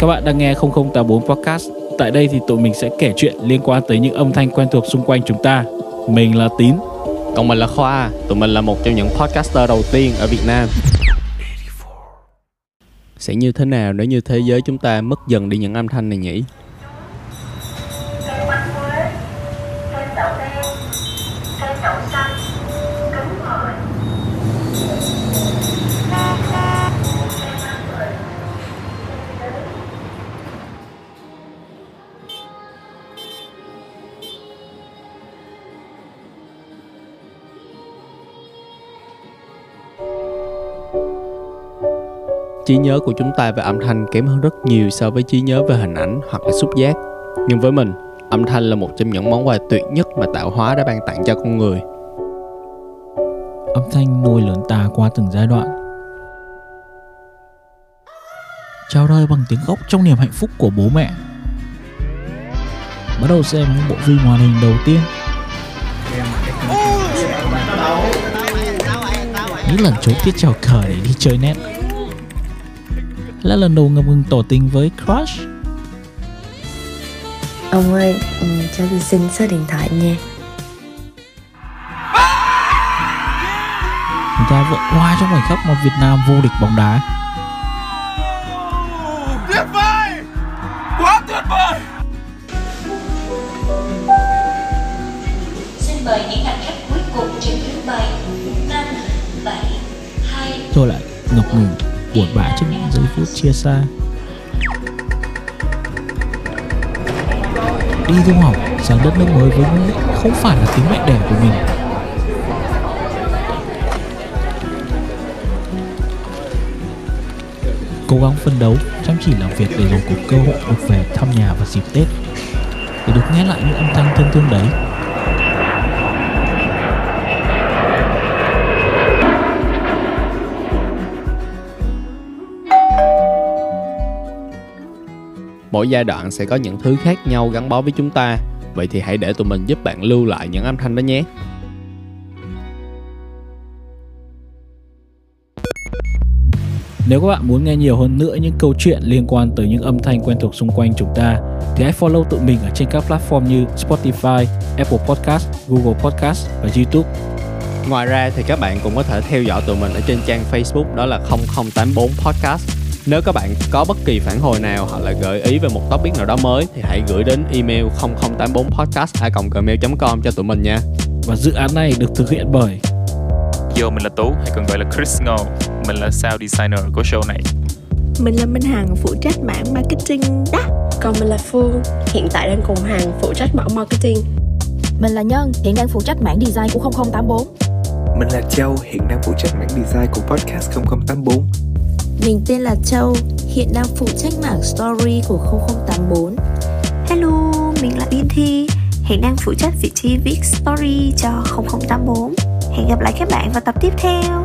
Các bạn đang nghe 0084 Podcast. Tại đây thì tụi mình sẽ kể chuyện liên quan tới những âm thanh quen thuộc xung quanh chúng ta. Mình là Tín. Còn mình là Khoa, tụi mình là một trong những podcaster đầu tiên ở Việt Nam. Sẽ như thế nào nếu như thế giới chúng ta mất dần đi những âm thanh này nhỉ? Trí nhớ của chúng ta về âm thanh kém hơn rất nhiều so với trí nhớ về hình ảnh hoặc là xúc giác. Nhưng với mình, âm thanh là một trong những món quà tuyệt nhất mà tạo hóa đã ban tặng cho con người. Âm thanh nuôi lớn ta qua từng giai đoạn. Chào đời bằng tiếng khóc trong niềm hạnh phúc của bố mẹ. Bắt đầu xem những bộ phim hoạt hình đầu tiên. Những lần trốn tiết chào cờ để đi chơi net. Là lần đầu ngập ngừng tỏ tình với crush. Ông ơi, ừ, cho tôi xin số điện thoại nha Người ta vỡ hoa trong khoảnh khắc mà Việt Nam vô địch bóng đá. Xin mời những hành khách cuối cùng trên chuyến bay 5, 7, 2, rồi lại ngập ngừng buồn bã trước những giây phút chia xa. Đi du học sang đất nước mới với ngữ không phải là tiếng mẹ đẻ của mình. Cố gắng phân đấu, chăm chỉ làm việc để rồi có cơ hội được về thăm nhà vào dịp tết. Để được nghe lại những âm thanh thân thương đấy Mỗi giai đoạn sẽ có những thứ khác nhau gắn bó với chúng ta. Vậy thì hãy để tụi mình giúp bạn lưu lại những âm thanh đó nhé. Nếu các bạn muốn nghe nhiều hơn nữa những câu chuyện liên quan tới những âm thanh quen thuộc xung quanh chúng ta thì hãy follow tụi mình ở trên các platform như Spotify, Apple Podcast, Google Podcast và YouTube. Ngoài ra thì các bạn cũng có thể theo dõi tụi mình ở trên trang Facebook đó là 0084 Podcast. Nếu các bạn có bất kỳ phản hồi nào hoặc là gợi ý về một topic nào đó mới thì hãy gửi đến email 0084podcast@gmail.com cho tụi mình nha. Và dự án này được thực hiện bởi Yo, mình là Tú, hay còn gọi là Chris Ngô. Mình là sound designer của show này. Mình là Minh Hằng phụ trách mảng marketing đó Còn mình là Phương, hiện tại đang cùng Hằng phụ trách mảng marketing Mình là Nhân, hiện đang phụ trách mảng design của 0084 Mình là Châu, hiện đang phụ trách mảng design của podcast 0084 mình tên là Châu, hiện đang phụ trách mảng story của 0084 Hello, mình là Yên Thi, hiện đang phụ trách vị trí viết story cho 0084 Hẹn gặp lại các bạn vào tập tiếp theo.